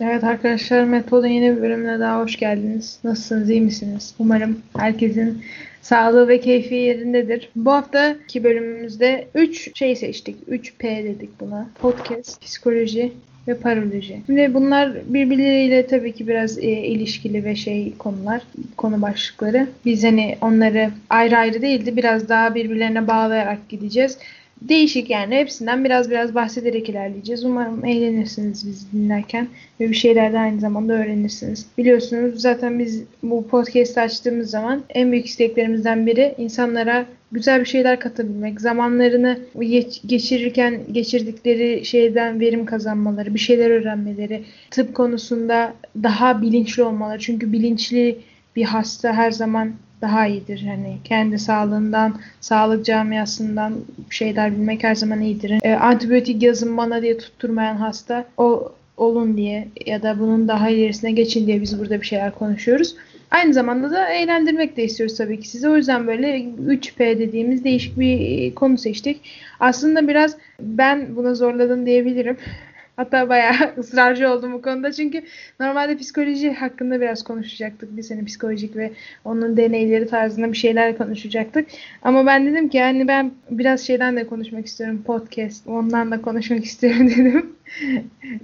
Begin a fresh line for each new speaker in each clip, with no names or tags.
Evet arkadaşlar Metod'un yeni bir bölümüne daha hoş geldiniz. Nasılsınız, iyi misiniz? Umarım herkesin sağlığı ve keyfi yerindedir. Bu haftaki bölümümüzde 3 şey seçtik. 3P dedik buna. Podcast, psikoloji ve paroloji. Şimdi bunlar birbirleriyle tabii ki biraz e, ilişkili ve şey konular, konu başlıkları. Biz hani onları ayrı ayrı değildi biraz daha birbirlerine bağlayarak gideceğiz. Değişik yani hepsinden biraz biraz bahsederek ilerleyeceğiz. Umarım eğlenirsiniz biz dinlerken ve bir şeyler de aynı zamanda öğrenirsiniz. Biliyorsunuz zaten biz bu podcast açtığımız zaman en büyük isteklerimizden biri insanlara güzel bir şeyler katabilmek, zamanlarını geçirirken geçirdikleri şeyden verim kazanmaları, bir şeyler öğrenmeleri, tıp konusunda daha bilinçli olmaları. Çünkü bilinçli bir hasta her zaman daha iyidir. Hani kendi sağlığından, sağlık camiasından şeyler bilmek her zaman iyidir. E, antibiyotik yazın bana diye tutturmayan hasta o olun diye ya da bunun daha ilerisine geçin diye biz burada bir şeyler konuşuyoruz. Aynı zamanda da eğlendirmek de istiyoruz tabii ki size. O yüzden böyle 3P dediğimiz değişik bir konu seçtik. Aslında biraz ben buna zorladım diyebilirim. Hatta bayağı ısrarcı oldum bu konuda. Çünkü normalde psikoloji hakkında biraz konuşacaktık. Biz hani psikolojik ve onun deneyleri tarzında bir şeyler konuşacaktık. Ama ben dedim ki yani ben biraz şeyden de konuşmak istiyorum. Podcast. Ondan da konuşmak istiyorum dedim.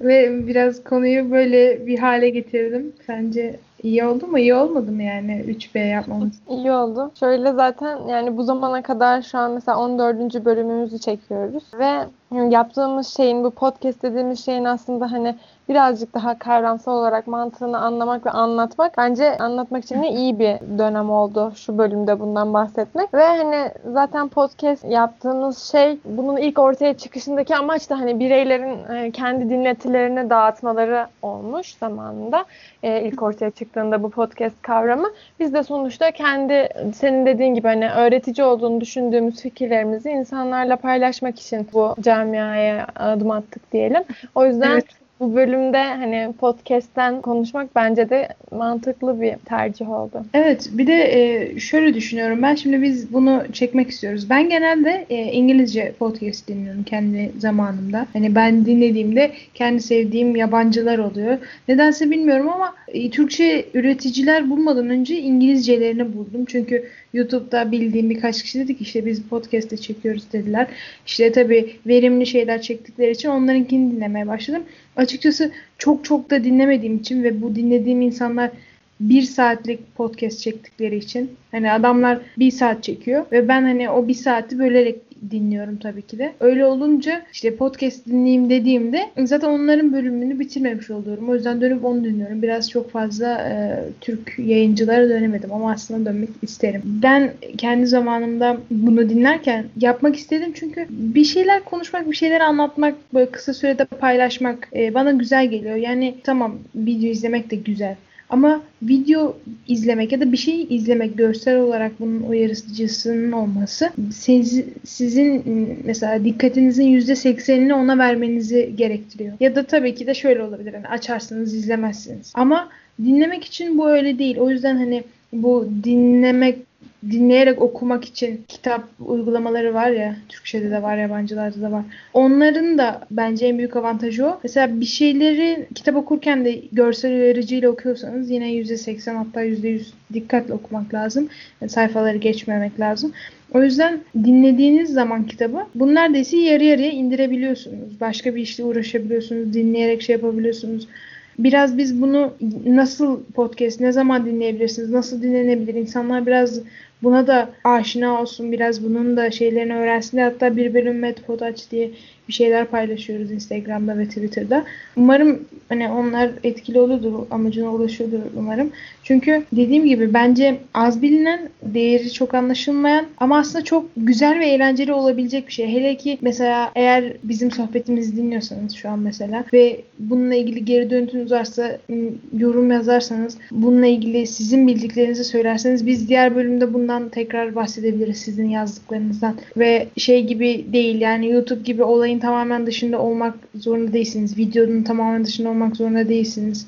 ve biraz konuyu böyle bir hale getirdim. Sence İyi oldu mu? İyi olmadı mı yani 3B yapmamız?
İyi oldu. Şöyle zaten yani bu zamana kadar şu an mesela 14. bölümümüzü çekiyoruz ve yaptığımız şeyin bu podcast dediğimiz şeyin aslında hani birazcık daha kavramsal olarak mantığını anlamak ve anlatmak bence anlatmak için de iyi bir dönem oldu şu bölümde bundan bahsetmek. Ve hani zaten podcast yaptığımız şey bunun ilk ortaya çıkışındaki amaç da hani bireylerin e, kendi dinletilerini dağıtmaları olmuş zamanında. E, ilk ortaya çıktığında bu podcast kavramı. Biz de sonuçta kendi senin dediğin gibi hani öğretici olduğunu düşündüğümüz fikirlerimizi insanlarla paylaşmak için bu camiaya adım attık diyelim. O yüzden evet bu bölümde hani podcast'ten konuşmak bence de mantıklı bir tercih oldu.
Evet bir de e, şöyle düşünüyorum ben şimdi biz bunu çekmek istiyoruz. Ben genelde e, İngilizce podcast dinliyorum kendi zamanımda. Hani ben dinlediğimde kendi sevdiğim yabancılar oluyor. Nedense bilmiyorum ama e, Türkçe üreticiler bulmadan önce İngilizcelerini buldum. Çünkü YouTube'da bildiğim birkaç kişi dedik işte biz podcast'te çekiyoruz dediler. İşte tabii verimli şeyler çektikleri için onlarınkini dinlemeye başladım. Açıkçası çok çok da dinlemediğim için ve bu dinlediğim insanlar bir saatlik podcast çektikleri için hani adamlar bir saat çekiyor ve ben hani o bir saati bölerek dinliyorum tabii ki de. Öyle olunca işte podcast dinleyeyim dediğimde zaten onların bölümünü bitirmemiş oluyorum. O yüzden dönüp onu dinliyorum. Biraz çok fazla e, Türk yayıncılara dönemedim ama aslında dönmek isterim. Ben kendi zamanımda bunu dinlerken yapmak istedim çünkü bir şeyler konuşmak, bir şeyler anlatmak, böyle kısa sürede paylaşmak e, bana güzel geliyor. Yani tamam video izlemek de güzel. Ama video izlemek ya da bir şey izlemek görsel olarak bunun uyarıcısının olması siz, sizin mesela dikkatinizin %80'ini ona vermenizi gerektiriyor. Ya da tabii ki de şöyle olabilir. Yani açarsınız izlemezsiniz. Ama dinlemek için bu öyle değil. O yüzden hani bu dinlemek dinleyerek okumak için kitap uygulamaları var ya Türkçe'de de var yabancılarda da var. Onların da bence en büyük avantajı o. Mesela bir şeyleri kitap okurken de görsel uyarıcıyla okuyorsanız yine %80 hatta %100 dikkatle okumak lazım. Yani sayfaları geçmemek lazım. O yüzden dinlediğiniz zaman kitabı bunu neredeyse yarı yarıya indirebiliyorsunuz. Başka bir işle uğraşabiliyorsunuz. Dinleyerek şey yapabiliyorsunuz biraz biz bunu nasıl podcast ne zaman dinleyebilirsiniz nasıl dinlenebilir? İnsanlar biraz buna da aşina olsun biraz bunun da şeylerini öğrensin hatta bir bölüm Medpod aç diye bir şeyler paylaşıyoruz Instagram'da ve Twitter'da. Umarım hani onlar etkili oluyordur, amacına ulaşıyordur umarım. Çünkü dediğim gibi bence az bilinen, değeri çok anlaşılmayan ama aslında çok güzel ve eğlenceli olabilecek bir şey. Hele ki mesela eğer bizim sohbetimizi dinliyorsanız şu an mesela ve bununla ilgili geri dönütünüz varsa yorum yazarsanız bununla ilgili sizin bildiklerinizi söylerseniz biz diğer bölümde bundan tekrar bahsedebiliriz sizin yazdıklarınızdan ve şey gibi değil yani YouTube gibi olayın tamamen dışında olmak zorunda değilsiniz. Videonun tamamen dışında olmak zorunda değilsiniz.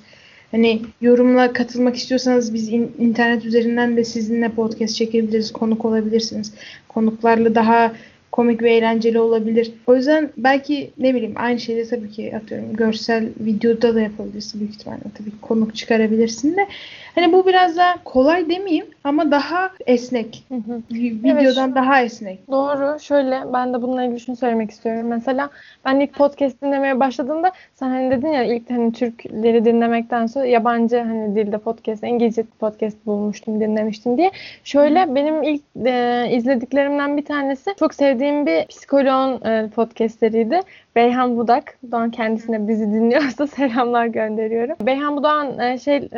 Hani yorumla katılmak istiyorsanız biz in- internet üzerinden de sizinle podcast çekebiliriz, konuk olabilirsiniz. Konuklarla daha komik ve eğlenceli olabilir. O yüzden belki ne bileyim aynı şeyde tabii ki atıyorum görsel videoda da yapabilirsin büyük ihtimalle. Tabii konuk çıkarabilirsin de. Hani bu biraz daha kolay demeyeyim ama daha esnek.
Hı hı.
Videodan
Evet.
daha esnek.
Doğru. Şöyle ben de bununla ilgili şunu söylemek istiyorum. Mesela ben ilk podcast dinlemeye başladığımda sen hani dedin ya ilk hani Türkleri dinlemekten sonra yabancı hani dilde podcast, İngilizce podcast bulmuştum, dinlemiştim diye. Şöyle benim ilk e, izlediklerimden bir tanesi çok sevdiğim bir psikoloğun e, podcastleriydi. Beyhan Budak. Buradan kendisine bizi dinliyorsa selamlar gönderiyorum. Beyhan Budak'ın e, şey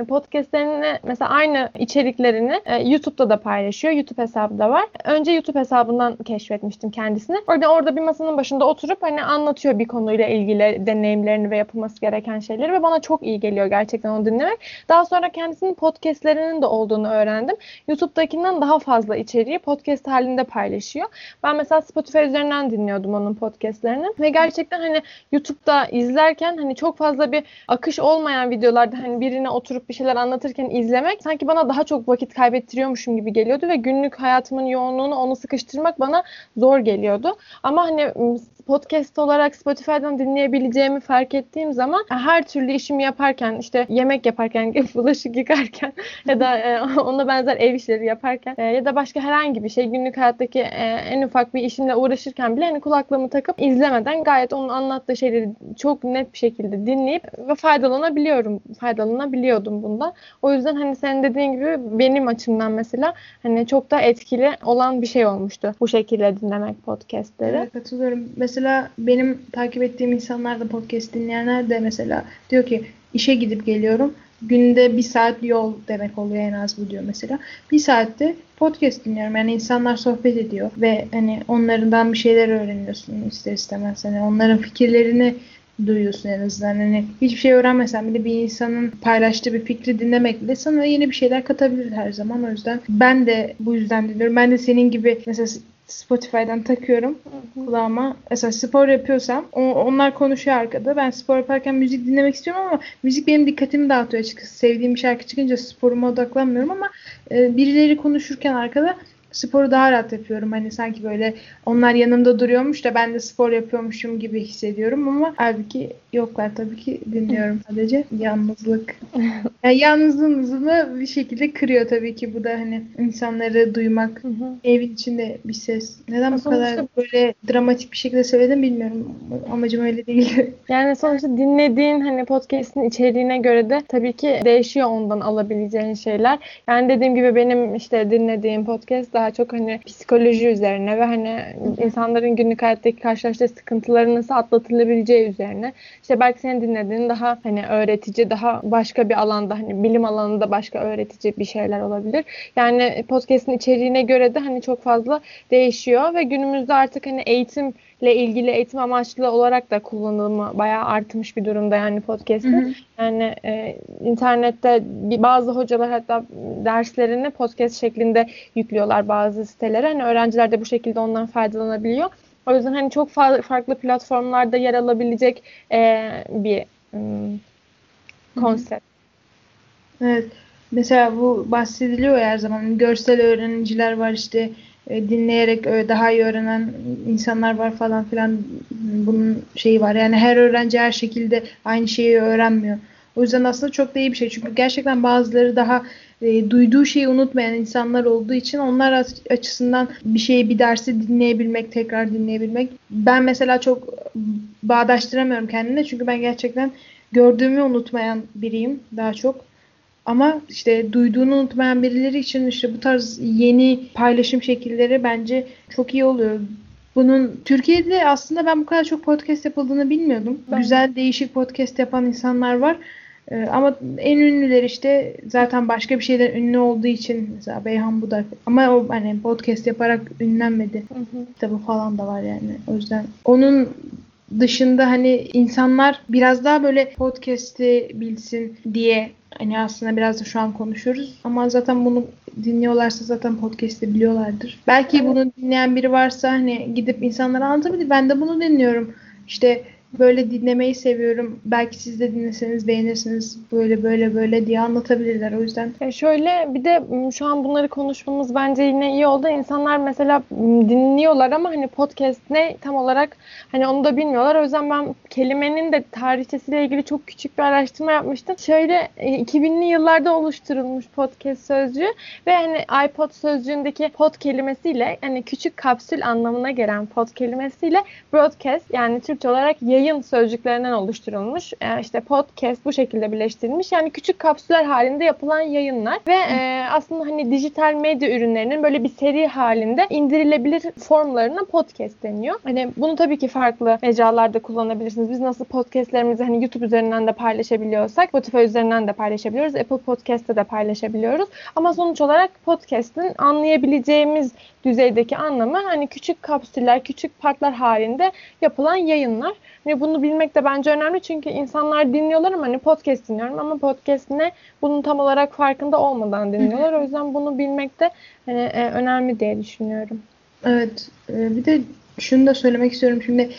podcastlerini mesela aynı içeriklerini e, YouTube'da da paylaşıyor. YouTube hesabı da var. Önce YouTube hesabından keşfetmiştim kendisini. Orada orada bir masanın başında oturup hani anlatıyor bir konuyla ilgili deneyimlerini ve yapılması gereken şeyleri ve bana çok iyi geliyor gerçekten onu dinlemek. Daha sonra kendisinin podcastlerinin de olduğunu öğrendim. YouTube'dakinden daha fazla içeriği podcast halinde paylaşıyor. Ben mesela Spotify üzerinden dinliyordum onun podcastlerini ve gerçekten hani YouTube'da izlerken hani çok fazla bir akış olmayan videolarda hani birine oturup bir şeyler anlatırken izlemek sanki bana daha çok vakit kaybettiriyormuşum gibi geliyordu ve günlük hayatımın yoğunluğunu onu sıkıştırmak bana zor geliyordu. Ama hani podcast olarak Spotify'dan dinleyebileceğimi fark ettiğim zaman her türlü işimi yaparken işte yemek yaparken, bulaşık yıkarken ya da e, ona benzer ev işleri yaparken e, ya da başka herhangi bir şey günlük hayattaki e, en ufak bir işimle uğraşırken bile hani kulaklığımı takıp izlemeden gayet onun anlattığı şeyleri çok net bir şekilde dinleyip ve faydalanabiliyorum. Faydalanabiliyordum bundan. O yüzden hani senin dediğin gibi benim açımdan mesela hani çok da etkili olan bir şey olmuştu bu şekilde dinlemek podcastleri.
Evet, katılıyorum. Mesela benim takip ettiğim insanlar da podcast dinleyenler de mesela diyor ki işe gidip geliyorum. Günde bir saat yol demek oluyor en az bu diyor mesela. Bir saatte podcast dinliyorum. Yani insanlar sohbet ediyor ve hani onlardan bir şeyler öğreniyorsun ister istemez. Hani onların fikirlerini duyuyorsun en azından. Hani hiçbir şey öğrenmesen bile bir insanın paylaştığı bir fikri dinlemek bile sana yeni bir şeyler katabilir her zaman. O yüzden ben de bu yüzden dinliyorum. Ben de senin gibi mesela Spotify'dan takıyorum kulağıma. Mesela spor yapıyorsam o- onlar konuşuyor arkada. Ben spor yaparken müzik dinlemek istiyorum ama müzik benim dikkatimi dağıtıyor açıkçası. Sevdiğim bir şarkı çıkınca sporuma odaklanmıyorum ama e, birileri konuşurken arkada sporu daha rahat yapıyorum. Hani sanki böyle onlar yanımda duruyormuş da ben de spor yapıyormuşum gibi hissediyorum ama halbuki yoklar tabii ki dinliyorum sadece. Yalnızlık. Yani yalnızlığımızı bir şekilde kırıyor tabii ki bu da hani insanları duymak
Hı hı.
evin içinde bir ses. Neden bu
Sonuçta-
kadar böyle dramatik bir şekilde söyledim bilmiyorum. Amacım öyle değil.
Yani sonuçta dinlediğin hani podcast'in içeriğine göre de tabii ki değişiyor ondan alabileceğin şeyler. Yani dediğim gibi benim işte dinlediğim podcast daha çok hani psikoloji üzerine ve hani insanların günlük hayattaki karşılaştığı sıkıntıları nasıl atlatılabileceği üzerine. İşte belki senin dinlediğin daha hani öğretici, daha başka bir alanda hani bilim alanında başka öğretici bir şeyler olabilir. Yani podcast'in içeriğine göre de hani çok fazla değişiyor ve günümüzde artık hani eğitimle ilgili eğitim amaçlı olarak da kullanımı bayağı artmış bir durumda yani podcast'in. Yani e, internette bir- bazı hocalar hatta derslerini podcast şeklinde yüklüyorlar bazı sitelere. Hani öğrenciler de bu şekilde ondan faydalanabiliyor. O yüzden hani çok fa- farklı platformlarda yer alabilecek e, bir ım, konsept.
Evet. Mesela bu bahsediliyor her zaman. Görsel öğreniciler var işte e, dinleyerek daha iyi öğrenen insanlar var falan filan. Bunun şeyi var. Yani her öğrenci her şekilde aynı şeyi öğrenmiyor. O yüzden aslında çok da iyi bir şey. Çünkü gerçekten bazıları daha e, duyduğu şeyi unutmayan insanlar olduğu için onlar aç- açısından bir şeyi bir dersi dinleyebilmek, tekrar dinleyebilmek. Ben mesela çok bağdaştıramıyorum kendimle. Çünkü ben gerçekten gördüğümü unutmayan biriyim daha çok. Ama işte duyduğunu unutmayan birileri için işte bu tarz yeni paylaşım şekilleri bence çok iyi oluyor. Bunun Türkiye'de aslında ben bu kadar çok podcast yapıldığını bilmiyordum.
Ben-
Güzel değişik podcast yapan insanlar var. Ee, ama en ünlüler işte zaten başka bir şeyden ünlü olduğu için mesela Beyhan Budak ama o hani podcast yaparak ünlenmedi.
Hı hı.
Kitabı falan da var yani. O yüzden onun dışında hani insanlar biraz daha böyle podcast'i bilsin diye hani aslında biraz da şu an konuşuyoruz. Ama zaten bunu dinliyorlarsa zaten podcast'i biliyorlardır. Belki bunu dinleyen biri varsa hani gidip insanlara anlatabilir. Ben de bunu dinliyorum. İşte böyle dinlemeyi seviyorum. Belki siz de dinleseniz beğenirsiniz. Böyle böyle böyle diye anlatabilirler. O yüzden
Ya şöyle bir de m, şu an bunları konuşmamız bence yine iyi oldu. İnsanlar mesela m, dinliyorlar ama hani podcast ne tam olarak hani onu da bilmiyorlar. O yüzden ben kelimenin de tarihçesiyle ilgili çok küçük bir araştırma yapmıştım. Şöyle e, 2000'li yıllarda oluşturulmuş podcast sözcüğü ve hani iPod sözcüğündeki pod kelimesiyle hani küçük kapsül anlamına gelen pod kelimesiyle broadcast yani Türkçe olarak yayın sözcüklerinden oluşturulmuş. E, işte podcast bu şekilde birleştirilmiş. Yani küçük kapsüller halinde yapılan yayınlar ve e, aslında hani dijital medya ürünlerinin böyle bir seri halinde indirilebilir formlarına podcast deniyor. Hani bunu tabii ki farklı mecralarda kullanabilirsiniz. Biz nasıl podcastlerimizi hani YouTube üzerinden de paylaşabiliyorsak Spotify üzerinden de paylaşabiliyoruz. Apple Podcast'te de paylaşabiliyoruz. Ama sonuç olarak podcast'in anlayabileceğimiz düzeydeki anlamı hani küçük kapsüller, küçük partlar halinde yapılan yayınlar. Hani bunu bilmek de bence önemli çünkü insanlar dinliyorlar ama hani podcast dinliyorum ama podcast ne bunun tam olarak farkında olmadan dinliyorlar. O yüzden bunu bilmek de hani, e, önemli diye düşünüyorum.
Evet. e, Bir de şunu da söylemek istiyorum. Şimdi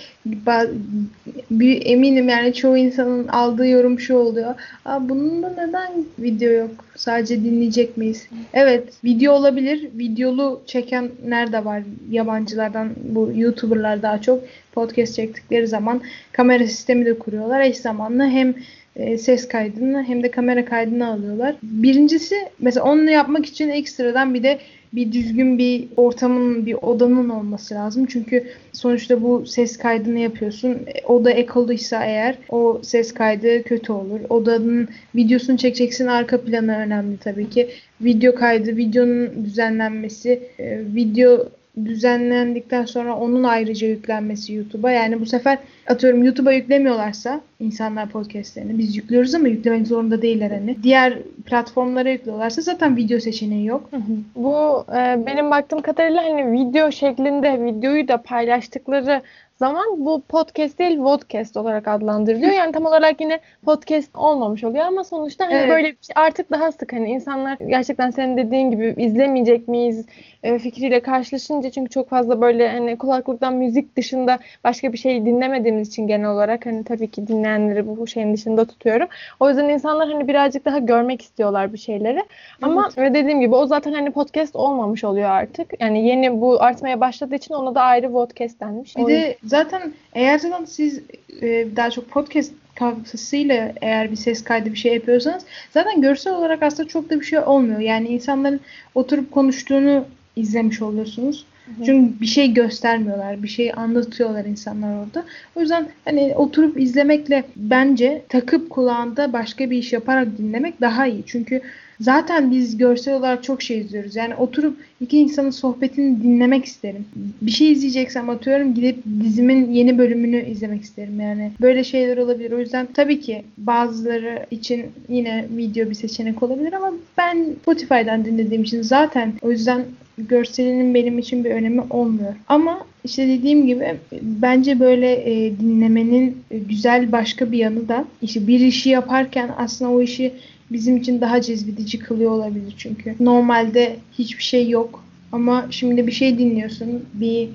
bir eminim yani çoğu insanın aldığı yorum şu oluyor. Aa, bunun da neden video yok? Sadece dinleyecek miyiz? Evet, video olabilir. Videolu çekenler de var yabancılardan. Bu YouTuber'lar daha çok podcast çektikleri zaman kamera sistemi de kuruyorlar. Eş zamanlı hem e, ses kaydını hem de kamera kaydını alıyorlar. Birincisi mesela onu yapmak için ekstradan bir de bir düzgün bir ortamın, bir odanın olması lazım. Çünkü sonuçta bu ses kaydını yapıyorsun. Oda ekoluysa eğer o ses kaydı kötü olur. Odanın videosunu çekeceksin. Arka planı önemli tabii ki. Video kaydı, videonun düzenlenmesi, e, video düzenlendikten sonra onun ayrıca yüklenmesi YouTube'a. Yani bu sefer atıyorum YouTube'a yüklemiyorlarsa insanlar podcastlerini biz yüklüyoruz ama yüklemek zorunda değiller hani. Diğer platformlara yüklüyorlarsa zaten video seçeneği yok.
Bu e, benim baktığım kadarıyla hani video şeklinde videoyu da paylaştıkları zaman bu podcast değil vodcast olarak adlandırılıyor. Yani tam olarak yine podcast olmamış oluyor ama sonuçta hani
Evet.
böyle bir şey artık daha sık hani insanlar gerçekten senin dediğin gibi izlemeyecek miyiz e, fikriyle karşılaşınca çünkü çok fazla böyle hani kulaklıktan müzik dışında başka bir şey dinlemediğimiz için genel olarak hani tabii ki dinleyenleri bu şeyin dışında tutuyorum. O yüzden insanlar hani birazcık daha görmek istiyorlar bir şeyleri. Ama ve dediğim gibi o zaten hani podcast olmamış oluyor artık. Yani yeni bu artmaya başladığı için ona da ayrı podcast denmiş.
Bir de zaten eğer zaten siz e, daha çok podcast kavgasıyla eğer bir ses kaydı bir şey yapıyorsanız zaten görsel olarak aslında çok da bir şey olmuyor. Yani insanların oturup konuştuğunu izlemiş oluyorsunuz. Çünkü bir şey göstermiyorlar, bir şey anlatıyorlar insanlar orada. O yüzden hani oturup izlemekle bence takıp kulağında başka bir iş yaparak dinlemek daha iyi. Çünkü zaten biz görsel olarak çok şey izliyoruz. Yani oturup iki insanın sohbetini dinlemek isterim. Bir şey izleyeceksem atıyorum gidip dizimin yeni bölümünü izlemek isterim yani. Böyle şeyler olabilir. O yüzden tabii ki bazıları için yine video bir seçenek olabilir ama ben Spotify'dan dinlediğim için zaten o yüzden görselinin benim için bir önemi olmuyor. Ama işte dediğim gibi bence böyle e, dinlemenin güzel başka bir yanı da işte bir işi yaparken aslında o işi bizim için daha cezbedici kılıyor olabilir çünkü. Normalde hiçbir şey yok ama şimdi bir şey dinliyorsun, bir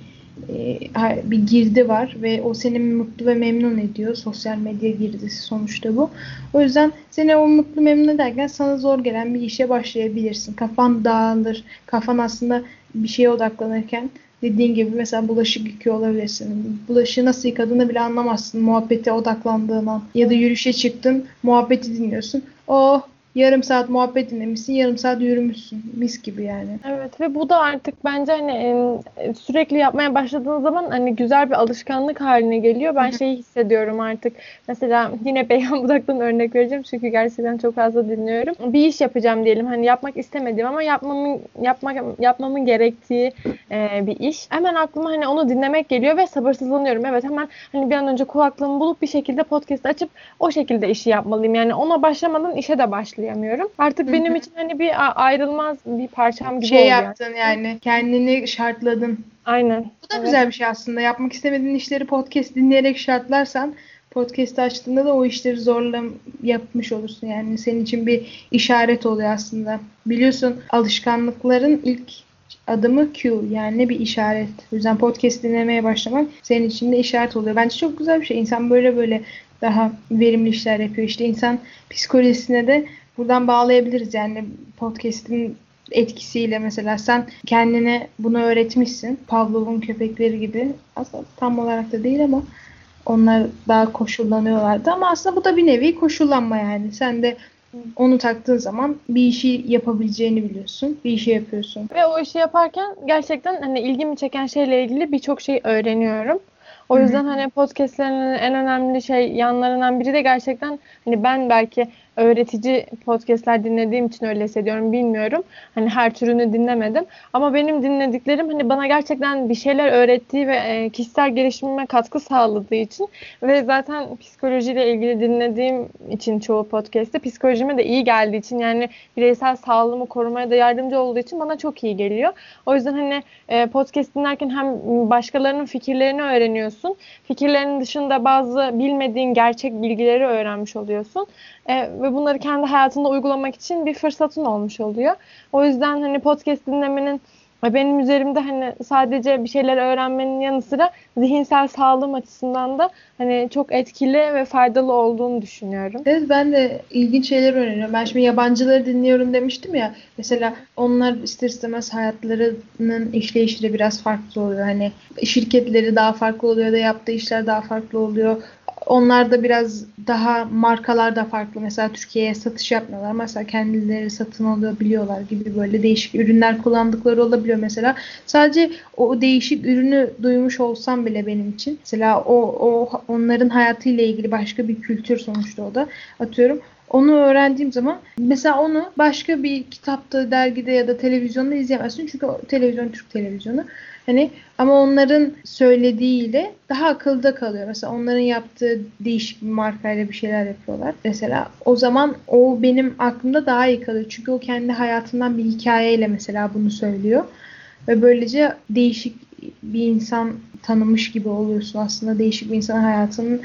e, bir girdi var ve o seni mutlu ve memnun ediyor. Sosyal medya girdisi sonuçta bu. O yüzden seni o mutlu memnun ederken sana zor gelen bir işe başlayabilirsin. Kafan dağılır. Kafan aslında bir şeye odaklanırken dediğin gibi mesela bulaşık yıkıyor olabilirsin. Bulaşığı nasıl yıkadığını bile anlamazsın muhabbete odaklandığın an. Ya da yürüyüşe çıktın, muhabbeti dinliyorsun. 哦。Yarım saat muhabbet dinlemişsin, yarım saat yürümüşsün. Mis gibi yani.
Evet ve bu da artık bence hani e, sürekli yapmaya başladığın zaman hani güzel bir alışkanlık haline geliyor. Ben şeyi hissediyorum artık. Mesela yine Beyhan Budak'tan örnek vereceğim çünkü gerçekten çok fazla dinliyorum. Bir iş yapacağım diyelim. Hani yapmak istemediğim ama yapmamın yapmak yapmamın gerektiği e, bir iş. Hemen aklıma hani onu dinlemek geliyor ve sabırsızlanıyorum. Evet hemen hani bir an önce kulaklığımı bulup bir şekilde podcast açıp o şekilde işi yapmalıyım. Yani ona başlamadan işe de başlayamıyorum. Artık benim için hani bir ayrılmaz bir parçam gibi
Şey
oluyor.
yaptın yani kendini şartladın.
Aynen.
Bu da
Evet.
güzel bir şey aslında. Yapmak istemediğin işleri podcast dinleyerek şartlarsan podcast açtığında da o işleri zorla yapmış olursun. Yani senin için bir işaret oluyor aslında. Biliyorsun alışkanlıkların ilk adımı Q yani bir işaret. O yüzden podcast dinlemeye başlamak senin için de işaret oluyor. Bence çok güzel bir şey. İnsan böyle böyle daha verimli işler yapıyor. İşte insan psikolojisine de buradan bağlayabiliriz. Yani podcast'in etkisiyle mesela sen kendine bunu öğretmişsin. Pavlov'un köpekleri gibi. Aslında tam olarak da değil ama onlar daha koşullanıyorlardı ama aslında bu da bir nevi koşullanma yani. Sen de onu taktığın zaman bir işi yapabileceğini biliyorsun. Bir işi yapıyorsun.
Ve o işi yaparken gerçekten hani ilgimi çeken şeyle ilgili birçok şey öğreniyorum. O yüzden hani podcastlerin en önemli şey yanlarından biri de gerçekten hani ben belki öğretici podcastler dinlediğim için öyle hissediyorum bilmiyorum. Hani her türünü dinlemedim. Ama benim dinlediklerim hani bana gerçekten bir şeyler öğrettiği ve e, kişisel gelişimime katkı sağladığı için ve zaten psikolojiyle ilgili dinlediğim için çoğu podcast'te psikolojime de iyi geldiği için yani bireysel sağlığımı korumaya da yardımcı olduğu için bana çok iyi geliyor. O yüzden hani e, podcast dinlerken hem başkalarının fikirlerini öğreniyorsun. Fikirlerinin dışında bazı bilmediğin gerçek bilgileri öğrenmiş oluyorsun. E, ve bunları kendi hayatında uygulamak için bir fırsatın olmuş oluyor. O yüzden hani podcast dinlemenin benim üzerimde hani sadece bir şeyler öğrenmenin yanı sıra zihinsel sağlığım açısından da hani çok etkili ve faydalı olduğunu düşünüyorum.
Evet ben de ilginç şeyler öğreniyorum. Ben şimdi yabancıları dinliyorum demiştim ya. Mesela onlar ister istemez hayatlarının işleyişi de biraz farklı oluyor. Hani şirketleri daha farklı oluyor da yaptığı işler daha farklı oluyor. Onlar da biraz daha markalar da farklı. Mesela Türkiye'ye satış yapmıyorlar. Mesela kendileri satın alabiliyorlar gibi böyle değişik ürünler kullandıkları olabiliyor mesela. Sadece o değişik ürünü duymuş olsam bile benim için. Mesela o, o onların hayatıyla ilgili başka bir kültür sonuçta o da. Atıyorum onu öğrendiğim zaman mesela onu başka bir kitapta, dergide ya da televizyonda izleyemezsin. Çünkü televizyon Türk televizyonu. Hani ama onların söylediğiyle daha akılda kalıyor. Mesela onların yaptığı değişik bir markayla bir şeyler yapıyorlar. Mesela o zaman o benim aklımda daha iyi kalıyor. Çünkü o kendi hayatından bir hikayeyle mesela bunu söylüyor. Ve böylece değişik bir insan tanımış gibi oluyorsun aslında. Değişik bir insan hayatının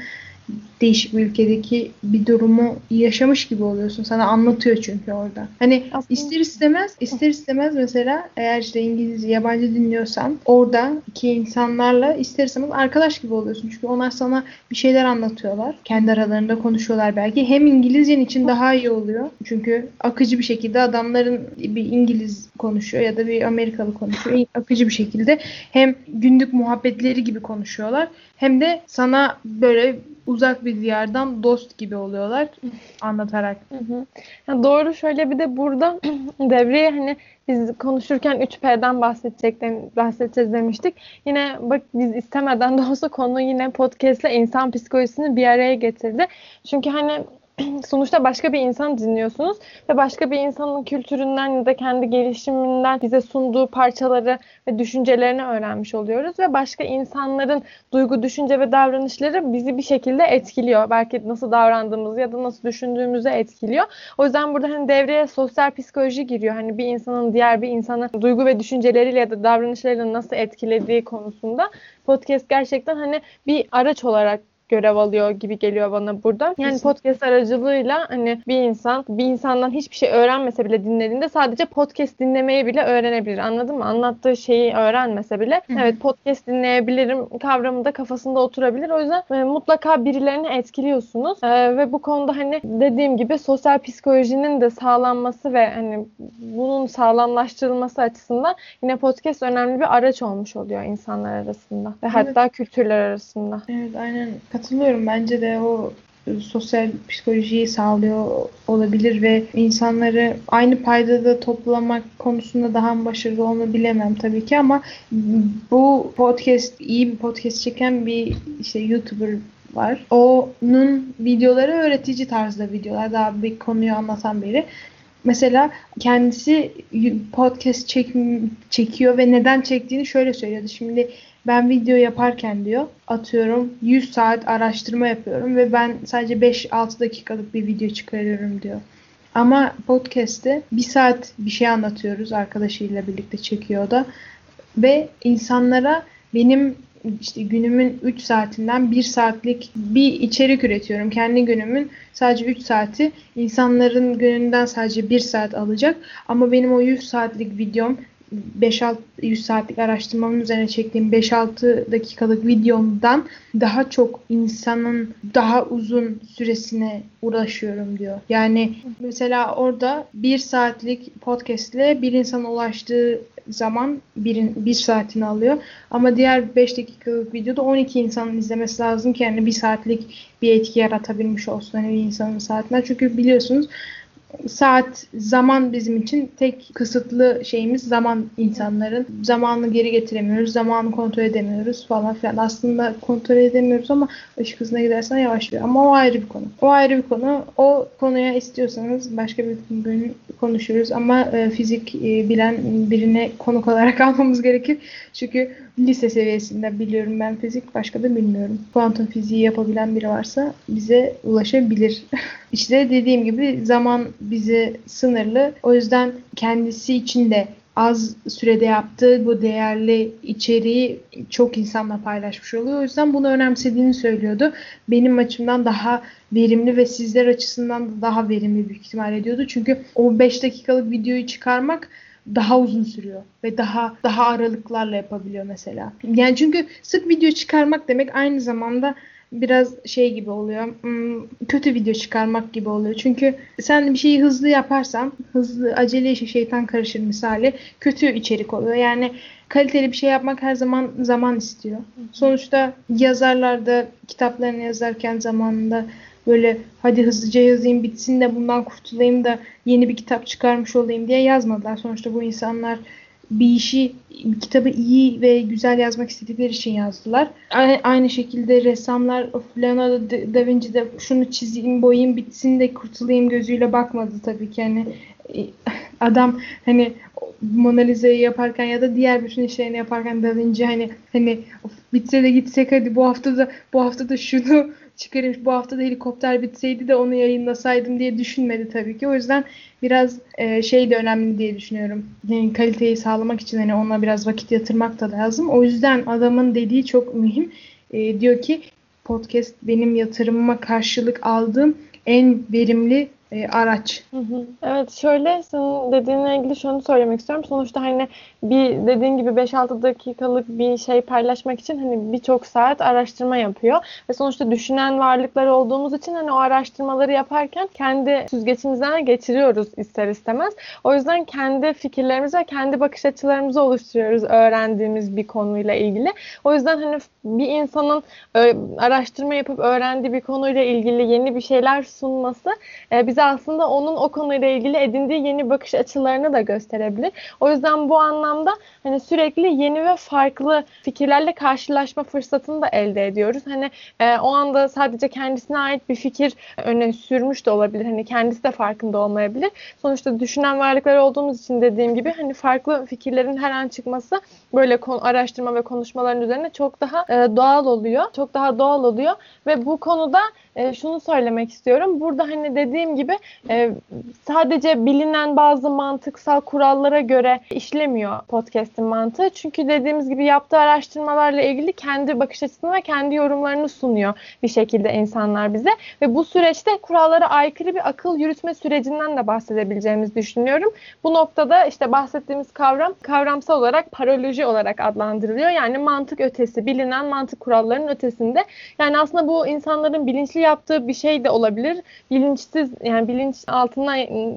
değişik bir ülkedeki bir durumu yaşamış gibi oluyorsun. Sana anlatıyor çünkü orada. Hani Aslında... ister istemez ister istemez mesela eğer işte İngilizce yabancı dinliyorsan orada iki insanlarla ister istemez arkadaş gibi oluyorsun. Çünkü onlar sana bir şeyler anlatıyorlar. Kendi aralarında konuşuyorlar belki. Hem İngilizcen için daha iyi oluyor. Çünkü akıcı bir şekilde adamların bir İngiliz konuşuyor ya da bir Amerikalı konuşuyor. Akıcı bir şekilde hem günlük muhabbetleri gibi konuşuyorlar hem de sana böyle uzak bir diyardan dost gibi oluyorlar anlatarak. Hı
hı. Ya doğru şöyle bir de burada devreye hani biz konuşurken 3P'den bahsedecek bahsedeceğiz demiştik. Yine bak biz istemeden de olsa konu yine podcast'le insan psikolojisini bir araya getirdi. Çünkü hani sonuçta başka bir insan dinliyorsunuz ve başka bir insanın kültüründen ya da kendi gelişiminden bize sunduğu parçaları ve düşüncelerini öğrenmiş oluyoruz ve başka insanların duygu, düşünce ve davranışları bizi bir şekilde etkiliyor. Belki nasıl davrandığımızı ya da nasıl düşündüğümüzü etkiliyor. O yüzden burada hani devreye sosyal psikoloji giriyor. Hani bir insanın diğer bir insanı duygu ve düşünceleriyle ya da davranışlarıyla nasıl etkilediği konusunda podcast gerçekten hani bir araç olarak görev alıyor gibi geliyor bana burada. Yani podcast aracılığıyla hani bir insan bir insandan hiçbir şey öğrenmese bile dinlediğinde sadece podcast dinlemeyi bile öğrenebilir. Anladın mı? Anlattığı şeyi öğrenmese bile evet podcast dinleyebilirim kavramı da kafasında oturabilir. O yüzden e, mutlaka birilerini etkiliyorsunuz. E, ve bu konuda hani dediğim gibi sosyal psikolojinin de sağlanması ve hani bunun sağlamlaştırılması açısından yine podcast önemli bir araç olmuş oluyor insanlar arasında ve evet. hatta kültürler arasında.
Evet aynen Katılıyorum. Bence de o e, sosyal psikolojiyi sağlıyor olabilir ve insanları aynı paydada toplamak konusunda daha başarılı onu bilemem tabii ki ama bu podcast iyi bir podcast çeken bir işte YouTuber var. Onun videoları öğretici tarzda videolar. Daha bir konuyu anlatan biri. Mesela kendisi podcast çek, çekiyor ve neden çektiğini şöyle söylüyordu. Şimdi ben video yaparken diyor atıyorum 100 saat araştırma yapıyorum ve ben sadece 5-6 dakikalık bir video çıkarıyorum diyor. Ama podcast'te bir saat bir şey anlatıyoruz arkadaşıyla birlikte çekiyor da ve insanlara benim işte günümün 3 saatinden 1 saatlik bir içerik üretiyorum. Kendi günümün sadece 3 saati insanların gününden sadece 1 saat alacak. Ama benim o 100 saatlik videom 5-6 100 saatlik araştırmamın üzerine çektiğim 5-6 dakikalık videomdan daha çok insanın daha uzun süresine ulaşıyorum diyor. Yani mesela orada bir saatlik podcast ile bir insana ulaştığı zaman birin, bir saatini alıyor. Ama diğer 5 dakikalık videoda 12 insanın izlemesi lazım ki yani bir saatlik bir etki yaratabilmiş olsun hani bir insanın saatinden. Çünkü biliyorsunuz saat zaman bizim için tek kısıtlı şeyimiz zaman insanların. Zamanını geri getiremiyoruz. Zamanı kontrol edemiyoruz falan filan. Aslında kontrol edemiyoruz ama ışık hızına gidersen yavaşlıyor. Ama o ayrı bir konu. O ayrı bir konu. O konuya istiyorsanız başka bir gün konuşuruz. Ama e, fizik e, bilen birine konuk olarak almamız gerekir. Çünkü lise seviyesinde biliyorum ben fizik. Başka da bilmiyorum. Kuantum fiziği yapabilen biri varsa bize ulaşabilir. İşte dediğim gibi zaman bize sınırlı. O yüzden kendisi için de az sürede yaptığı bu değerli içeriği çok insanla paylaşmış oluyor. O yüzden bunu önemsediğini söylüyordu. Benim açımdan daha verimli ve sizler açısından da daha verimli büyük ihtimal ediyordu. Çünkü o 5 dakikalık videoyu çıkarmak daha uzun sürüyor ve daha daha aralıklarla yapabiliyor mesela. Yani çünkü sık video çıkarmak demek aynı zamanda biraz şey gibi oluyor. Hmm, kötü video çıkarmak gibi oluyor. Çünkü sen bir şeyi hızlı yaparsan, hızlı, acele işe şeytan karışır misali kötü içerik oluyor. Yani kaliteli bir şey yapmak her zaman zaman istiyor. Sonuçta yazarlar da kitaplarını yazarken zamanında böyle hadi hızlıca yazayım bitsin de bundan kurtulayım da yeni bir kitap çıkarmış olayım diye yazmadılar. Sonuçta bu insanlar bir işi, bir kitabı iyi ve güzel yazmak istedikleri için yazdılar. Aynı şekilde ressamlar Leonardo da Vinci de şunu çizeyim, boyayım, bitsin de kurtulayım gözüyle bakmadı tabii ki. Yani e, adam hani Mona Lisa'yı yaparken ya da diğer bütün işlerini yaparken Da Vinci hani hani bitse de gitsek hadi bu hafta da bu hafta da şunu çıkarmış bu hafta da helikopter bitseydi de onu yayınlasaydım diye düşünmedi tabii ki. O yüzden biraz e, şey de önemli diye düşünüyorum. Yani kaliteyi sağlamak için hani ona biraz vakit yatırmak da lazım. O yüzden adamın dediği çok mühim. E, diyor ki podcast benim yatırımıma karşılık aldığım en verimli e, araç.
Hı hı. Evet şöyle senin dediğinle ilgili şunu söylemek istiyorum. Sonuçta hani bir dediğin gibi 5-6 dakikalık bir şey paylaşmak için hani birçok saat araştırma yapıyor. Ve sonuçta düşünen varlıklar olduğumuz için hani o araştırmaları yaparken kendi süzgeçimizden geçiriyoruz ister istemez. O yüzden kendi fikirlerimizi ve kendi bakış açılarımızı oluşturuyoruz öğrendiğimiz bir konuyla ilgili. O yüzden hani bir insanın e, araştırma yapıp öğrendiği bir konuyla ilgili yeni bir şeyler sunması e, aslında onun o konuyla ilgili edindiği yeni bakış açılarını da gösterebilir. O yüzden bu anlamda hani sürekli yeni ve farklı fikirlerle karşılaşma fırsatını da elde ediyoruz. Hani e, o anda sadece kendisine ait bir fikir öne sürmüş de olabilir. Hani kendisi de farkında olmayabilir. Sonuçta düşünen varlıklar olduğumuz için dediğim gibi hani farklı fikirlerin her an çıkması böyle araştırma ve konuşmaların üzerine çok daha e, doğal oluyor. Çok daha doğal oluyor ve bu konuda e, şunu söylemek istiyorum. Burada hani dediğim gibi e, sadece bilinen bazı mantıksal kurallara göre işlemiyor podcast'in mantığı. Çünkü dediğimiz gibi yaptığı araştırmalarla ilgili kendi bakış açısını ve kendi yorumlarını sunuyor bir şekilde insanlar bize. Ve bu süreçte kurallara aykırı bir akıl yürütme sürecinden de bahsedebileceğimizi düşünüyorum. Bu noktada işte bahsettiğimiz kavram kavramsal olarak paraloji olarak adlandırılıyor. Yani mantık ötesi, bilinen mantık kurallarının ötesinde. Yani aslında bu insanların bilinçli yaptığı bir şey de olabilir. Bilinçsiz yani bilinç altında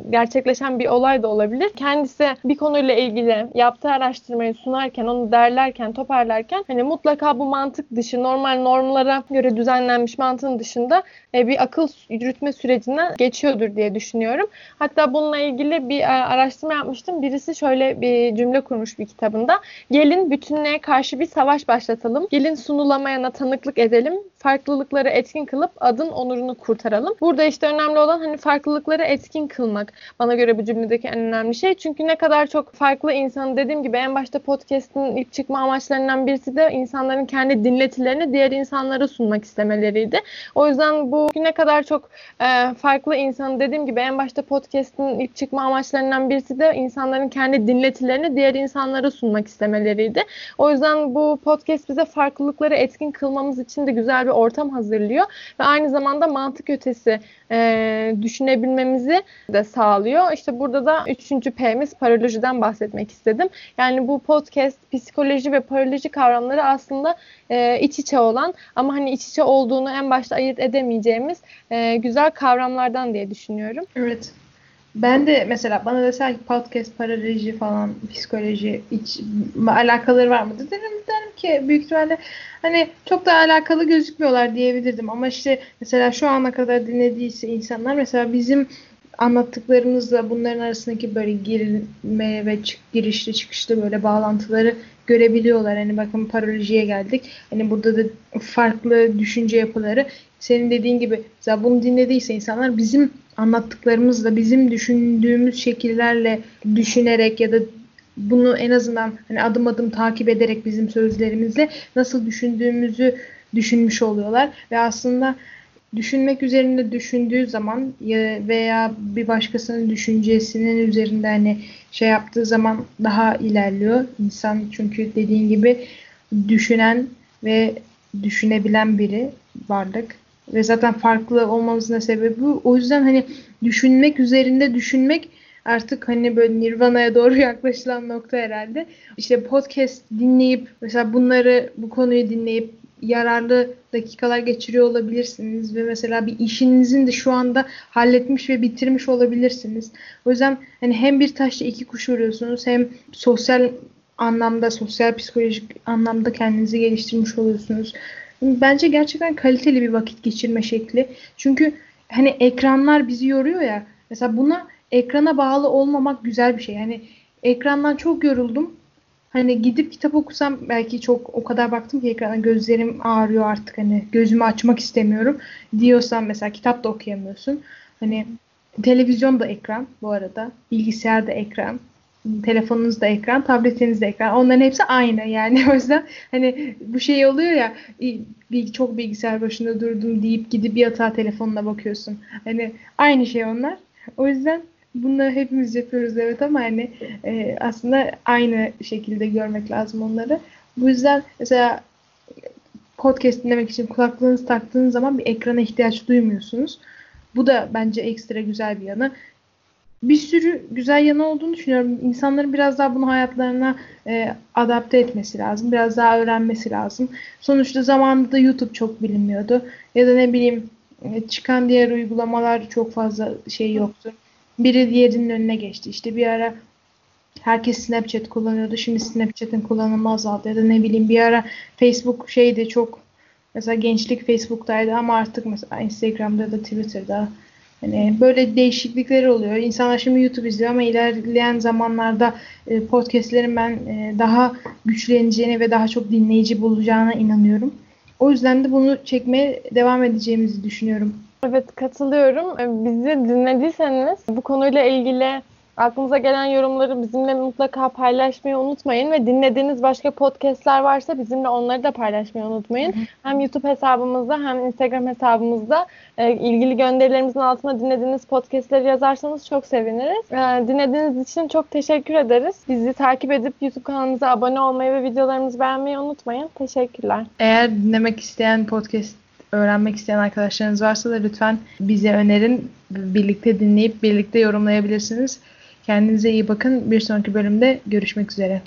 gerçekleşen bir olay da olabilir. Kendisi bir konuyla ilgili yaptığı araştırmayı sunarken, onu derlerken, toparlarken hani mutlaka bu mantık dışı normal normlara göre düzenlenmiş mantığın dışında e, bir akıl yürütme sürecinden geçiyordur diye düşünüyorum. Hatta bununla ilgili bir e, araştırma yapmıştım. Birisi şöyle bir cümle kurmuş bir kitabında. Gelin bütünlüğe karşı bir savaş başlatalım. Gelin sunulamayana tanıklık edelim. Farklılıkları etkin kılıp adın onurunu kurtaralım. Burada işte önemli olan hani farklılıkları etkin kılmak. Bana göre bu cümledeki en önemli şey. Çünkü ne kadar çok farklı insan dediğim gibi en başta podcast'in ilk çıkma amaçlarından birisi de insanların kendi dinletilerini diğer insanlara sunmak istemeleriydi. O yüzden bu ne kadar çok e, farklı insan dediğim gibi en başta podcast'in ilk çıkma amaçlarından birisi de insanların kendi dinletilerini diğer insanlara sunmak istemeleriydi. O yüzden bu podcast bize farklılıkları etkin kılmamız için de güzel bir ortam hazırlıyor ve aynı zamanda mantık ötesi e, düş düşünebilmemizi de sağlıyor. İşte burada da üçüncü P'miz paralojiden bahsetmek istedim. Yani bu podcast psikoloji ve paraloji kavramları aslında e, iç içe olan ama hani iç içe olduğunu en başta ayırt edemeyeceğimiz e, güzel kavramlardan diye düşünüyorum.
Evet. Ben de mesela bana desen ki podcast, paraloji falan, psikoloji hiç alakaları var mı derim, derim ki büyük ihtimalle hani çok da alakalı gözükmüyorlar diyebilirdim. Ama işte mesela şu ana kadar dinlediyse insanlar mesela bizim anlattıklarımızla bunların arasındaki böyle girme ve çık, girişli çıkışlı böyle bağlantıları görebiliyorlar. Hani bakın paralojiye geldik. Hani burada da farklı düşünce yapıları senin dediğin gibi mesela bunu dinlediyse insanlar bizim anlattıklarımızla bizim düşündüğümüz şekillerle düşünerek ya da bunu en azından hani adım adım takip ederek bizim sözlerimizle nasıl düşündüğümüzü düşünmüş oluyorlar. Ve aslında düşünmek üzerinde düşündüğü zaman veya bir başkasının düşüncesinin üzerinde hani şey yaptığı zaman daha ilerliyor insan. Çünkü dediğin gibi düşünen ve düşünebilen biri varlık ve zaten farklı olmamızın sebebi bu. O yüzden hani düşünmek üzerinde düşünmek artık hani böyle Nirvana'ya doğru yaklaşılan nokta herhalde. İşte podcast dinleyip mesela bunları bu konuyu dinleyip yararlı dakikalar geçiriyor olabilirsiniz ve mesela bir işinizin de şu anda halletmiş ve bitirmiş olabilirsiniz. O yüzden hani hem bir taşla iki kuş vuruyorsunuz hem sosyal anlamda, sosyal psikolojik anlamda kendinizi geliştirmiş oluyorsunuz. Bence gerçekten kaliteli bir vakit geçirme şekli. Çünkü hani ekranlar bizi yoruyor ya. Mesela buna ekrana bağlı olmamak güzel bir şey. Yani ekrandan çok yoruldum. Hani gidip kitap okusam belki çok o kadar baktım ki ekrana gözlerim ağrıyor artık hani gözümü açmak istemiyorum diyorsan mesela kitap da okuyamıyorsun. Hani televizyon da ekran bu arada. Bilgisayar da ekran telefonunuz da ekran, tabletiniz de ekran. Onların hepsi aynı yani. O yüzden hani bu şey oluyor ya bir çok bilgisayar başında durdum deyip gidip yatağa telefonuna bakıyorsun. Hani aynı şey onlar. O yüzden bunları hepimiz yapıyoruz evet ama hani e, aslında aynı şekilde görmek lazım onları. Bu yüzden mesela podcast dinlemek için kulaklığınızı taktığınız zaman bir ekrana ihtiyaç duymuyorsunuz. Bu da bence ekstra güzel bir yanı bir sürü güzel yanı olduğunu düşünüyorum. İnsanların biraz daha bunu hayatlarına e, adapte etmesi lazım. Biraz daha öğrenmesi lazım. Sonuçta zamanında YouTube çok bilinmiyordu. Ya da ne bileyim e, çıkan diğer uygulamalar çok fazla şey yoktu. Biri diğerinin önüne geçti. İşte bir ara herkes Snapchat kullanıyordu. Şimdi Snapchat'in kullanımı azaldı. Ya da ne bileyim bir ara Facebook şeydi çok mesela gençlik Facebook'taydı ama artık mesela Instagram'da da Twitter'da Hani böyle değişiklikler oluyor. İnsanlar şimdi YouTube izliyor ama ilerleyen zamanlarda e, podcastlerin ben e, daha güçleneceğini ve daha çok dinleyici bulacağına inanıyorum. O yüzden de bunu çekmeye devam edeceğimizi düşünüyorum.
Evet katılıyorum. E, bizi dinlediyseniz bu konuyla ilgili Aklınıza gelen yorumları bizimle mutlaka paylaşmayı unutmayın ve dinlediğiniz başka podcastler varsa bizimle onları da paylaşmayı unutmayın. Hem YouTube hesabımızda hem Instagram hesabımızda e, ilgili gönderilerimizin altına dinlediğiniz podcastleri yazarsanız çok seviniriz. E, dinlediğiniz için çok teşekkür ederiz. Bizi takip edip YouTube kanalımıza abone olmayı ve videolarımızı beğenmeyi unutmayın. Teşekkürler.
Eğer dinlemek isteyen podcast öğrenmek isteyen arkadaşlarınız varsa da lütfen bize önerin. Birlikte dinleyip birlikte yorumlayabilirsiniz. Kendinize iyi bakın. Bir sonraki bölümde görüşmek üzere.